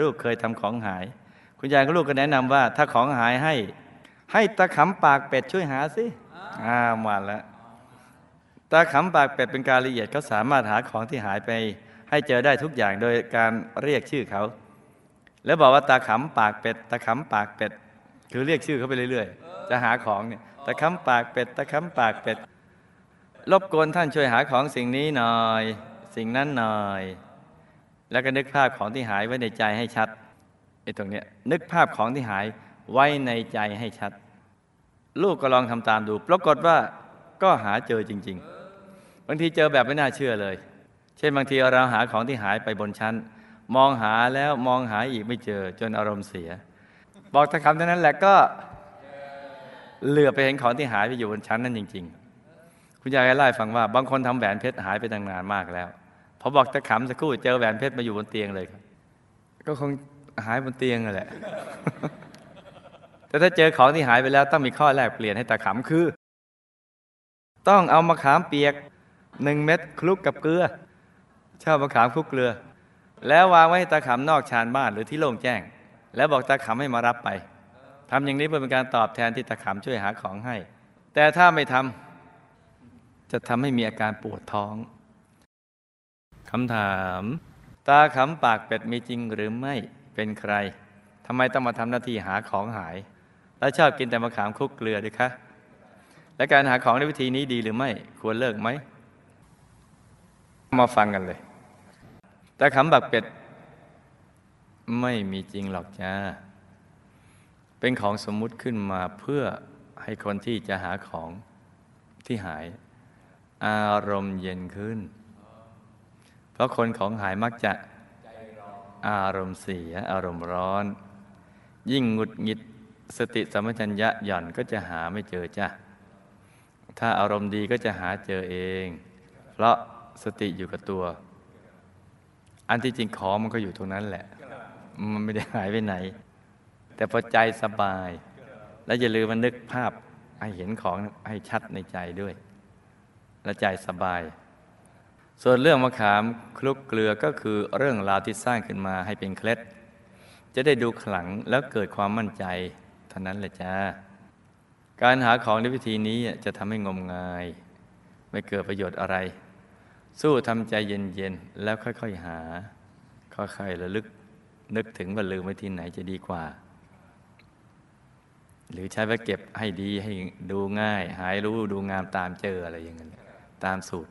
ลูกเคยทำของหาย คุณยายกับลูกก็แนะนำว่า ถ้าของหายให้ ให้ตะขำปากเป็ดช่วยหาสิอ่ามาแล้วตาขำปากเป็ดเป็นการละเอียดเขาสามารถหาของที่หายไป ให้เจอได้ทุกอย่างโดยการเรียกชื่อเขา แล้วบอกว่าตาขำปากเป็ดตาขำปากเป็ดคือเรียกชื่อเขาไปเรื่อยๆ จะหาของเนี่ยตาขำปากเป็ดตาขำปากเป็ดรบกวนท่านช่วยหาของสิ่งนี้หน่อย สิ่งนั้นหน่อย แล้วก็นึกภาพของที่หายไว้ในใจให้ชัดไอ้ตรงเนี้ยนึกภาพของที่หายไว้ในใจให้ชัด ลูกก็ลองทำตามดู ปรากฏว่าก็หาเจอจริง ๆ บางทีเจอแบบไม่น่าเชื่อเลย เช่นบางทีเราหาของที่หายไปบนชั้น มองหาแล้วมองหาอีกไม่เจอจนอารมณ์เสีย บอกตะคำเท่านั้นแหละก็เหลือไปเห็นของที่หายไปอยู่บนชั้นนั้นจริง ๆ คุณยายเล่าให้ฟังว่า บางคนทำแหวนเพชรหายไปตั้งนานมากแล้ว อบอกตะขำสักครู่เจอแหวนเพชรมาอยู่บนเตียงเลยครับ ก็คงหายบนเตียงนั่แหละ แต่ถ้าเจอของที่หายไปแล้วต้องมีข้อแลกเปลี่ยนให้ตะขำคือ ต้องเอามะขามเปียกหนึ่งเม็ดคลุกกับเกลือชอบมะขามคลุกเกลือ แล้ววางไว้ให้ตาขำนอกชานบ้านหรือที่โล่งแจ้ง แล้วบอกตาขำให้มารับไปทำอย่างนี้เพื่อเป็นการตอบแทนที่ตาขำช่วยหาของให้ แต่ถ้าไม่ทำจะทำให้มีอาการปวดท้อง คำถาม ตาขำปากเป็ดมีจริงหรือไม่เป็นใครทำไมต้องมาทำหน้าที่หาของหาย แล้วชอบกินแต่มะขามคลุกเกลือด้วยคะ และการหาของในวิธีนี้ดีหรือไม่ควรเลิกไหม มาฟังกันเลยต่คำบักเป็ด ไม่มีจริงหรอกจ้าเป็นของสมมุติขึ้นมาเพื่อให้คนที่จะหาของที่หาย อารมณ์เย็นขึ้น เพราะคนของหายมักจะอารมณ์เสีย อารมณ์ร้อน ยิ่งหงุดหงิดสติสัมปชัญญะหย่อนก็จะหาไม่เจอจ้ะ ถ้าอารมณ์ดีก็จะหาเจอเอง เพราะสติอยู่กับตัว อันที่จริงของมันก็อยู่ตรงนั้นแหละ มันไม่ได้หายไปไหน แต่พอใจสบาย แล้วอย่าลืมมันนึกภาพให้เห็นของให้ชัดในใจด้วย และใจสบาย ส่วนเรื่องมะขามคลุกเกลือก็คือเรื่องราวที่สร้างขึ้นมาให้เป็นเคล็ด จะได้ดูขลังแล้วเกิดความมั่นใจเท่านั้นแหละจ้า การหาของในวิธีนี้จะทำให้งมงาย ไม่เกิดประโยชน์อะไร สู้ทำใจเย็นๆ แล้วค่อยๆหา ค่อยๆระลึกนึกถึงว่าลืมไว้ที่ไหนจะดีกว่า หรือใช้ไว้เก็บให้ดีให้ดูง่าย หายรู้ดูงามตามเจออะไรอย่างนั้นตามสูตร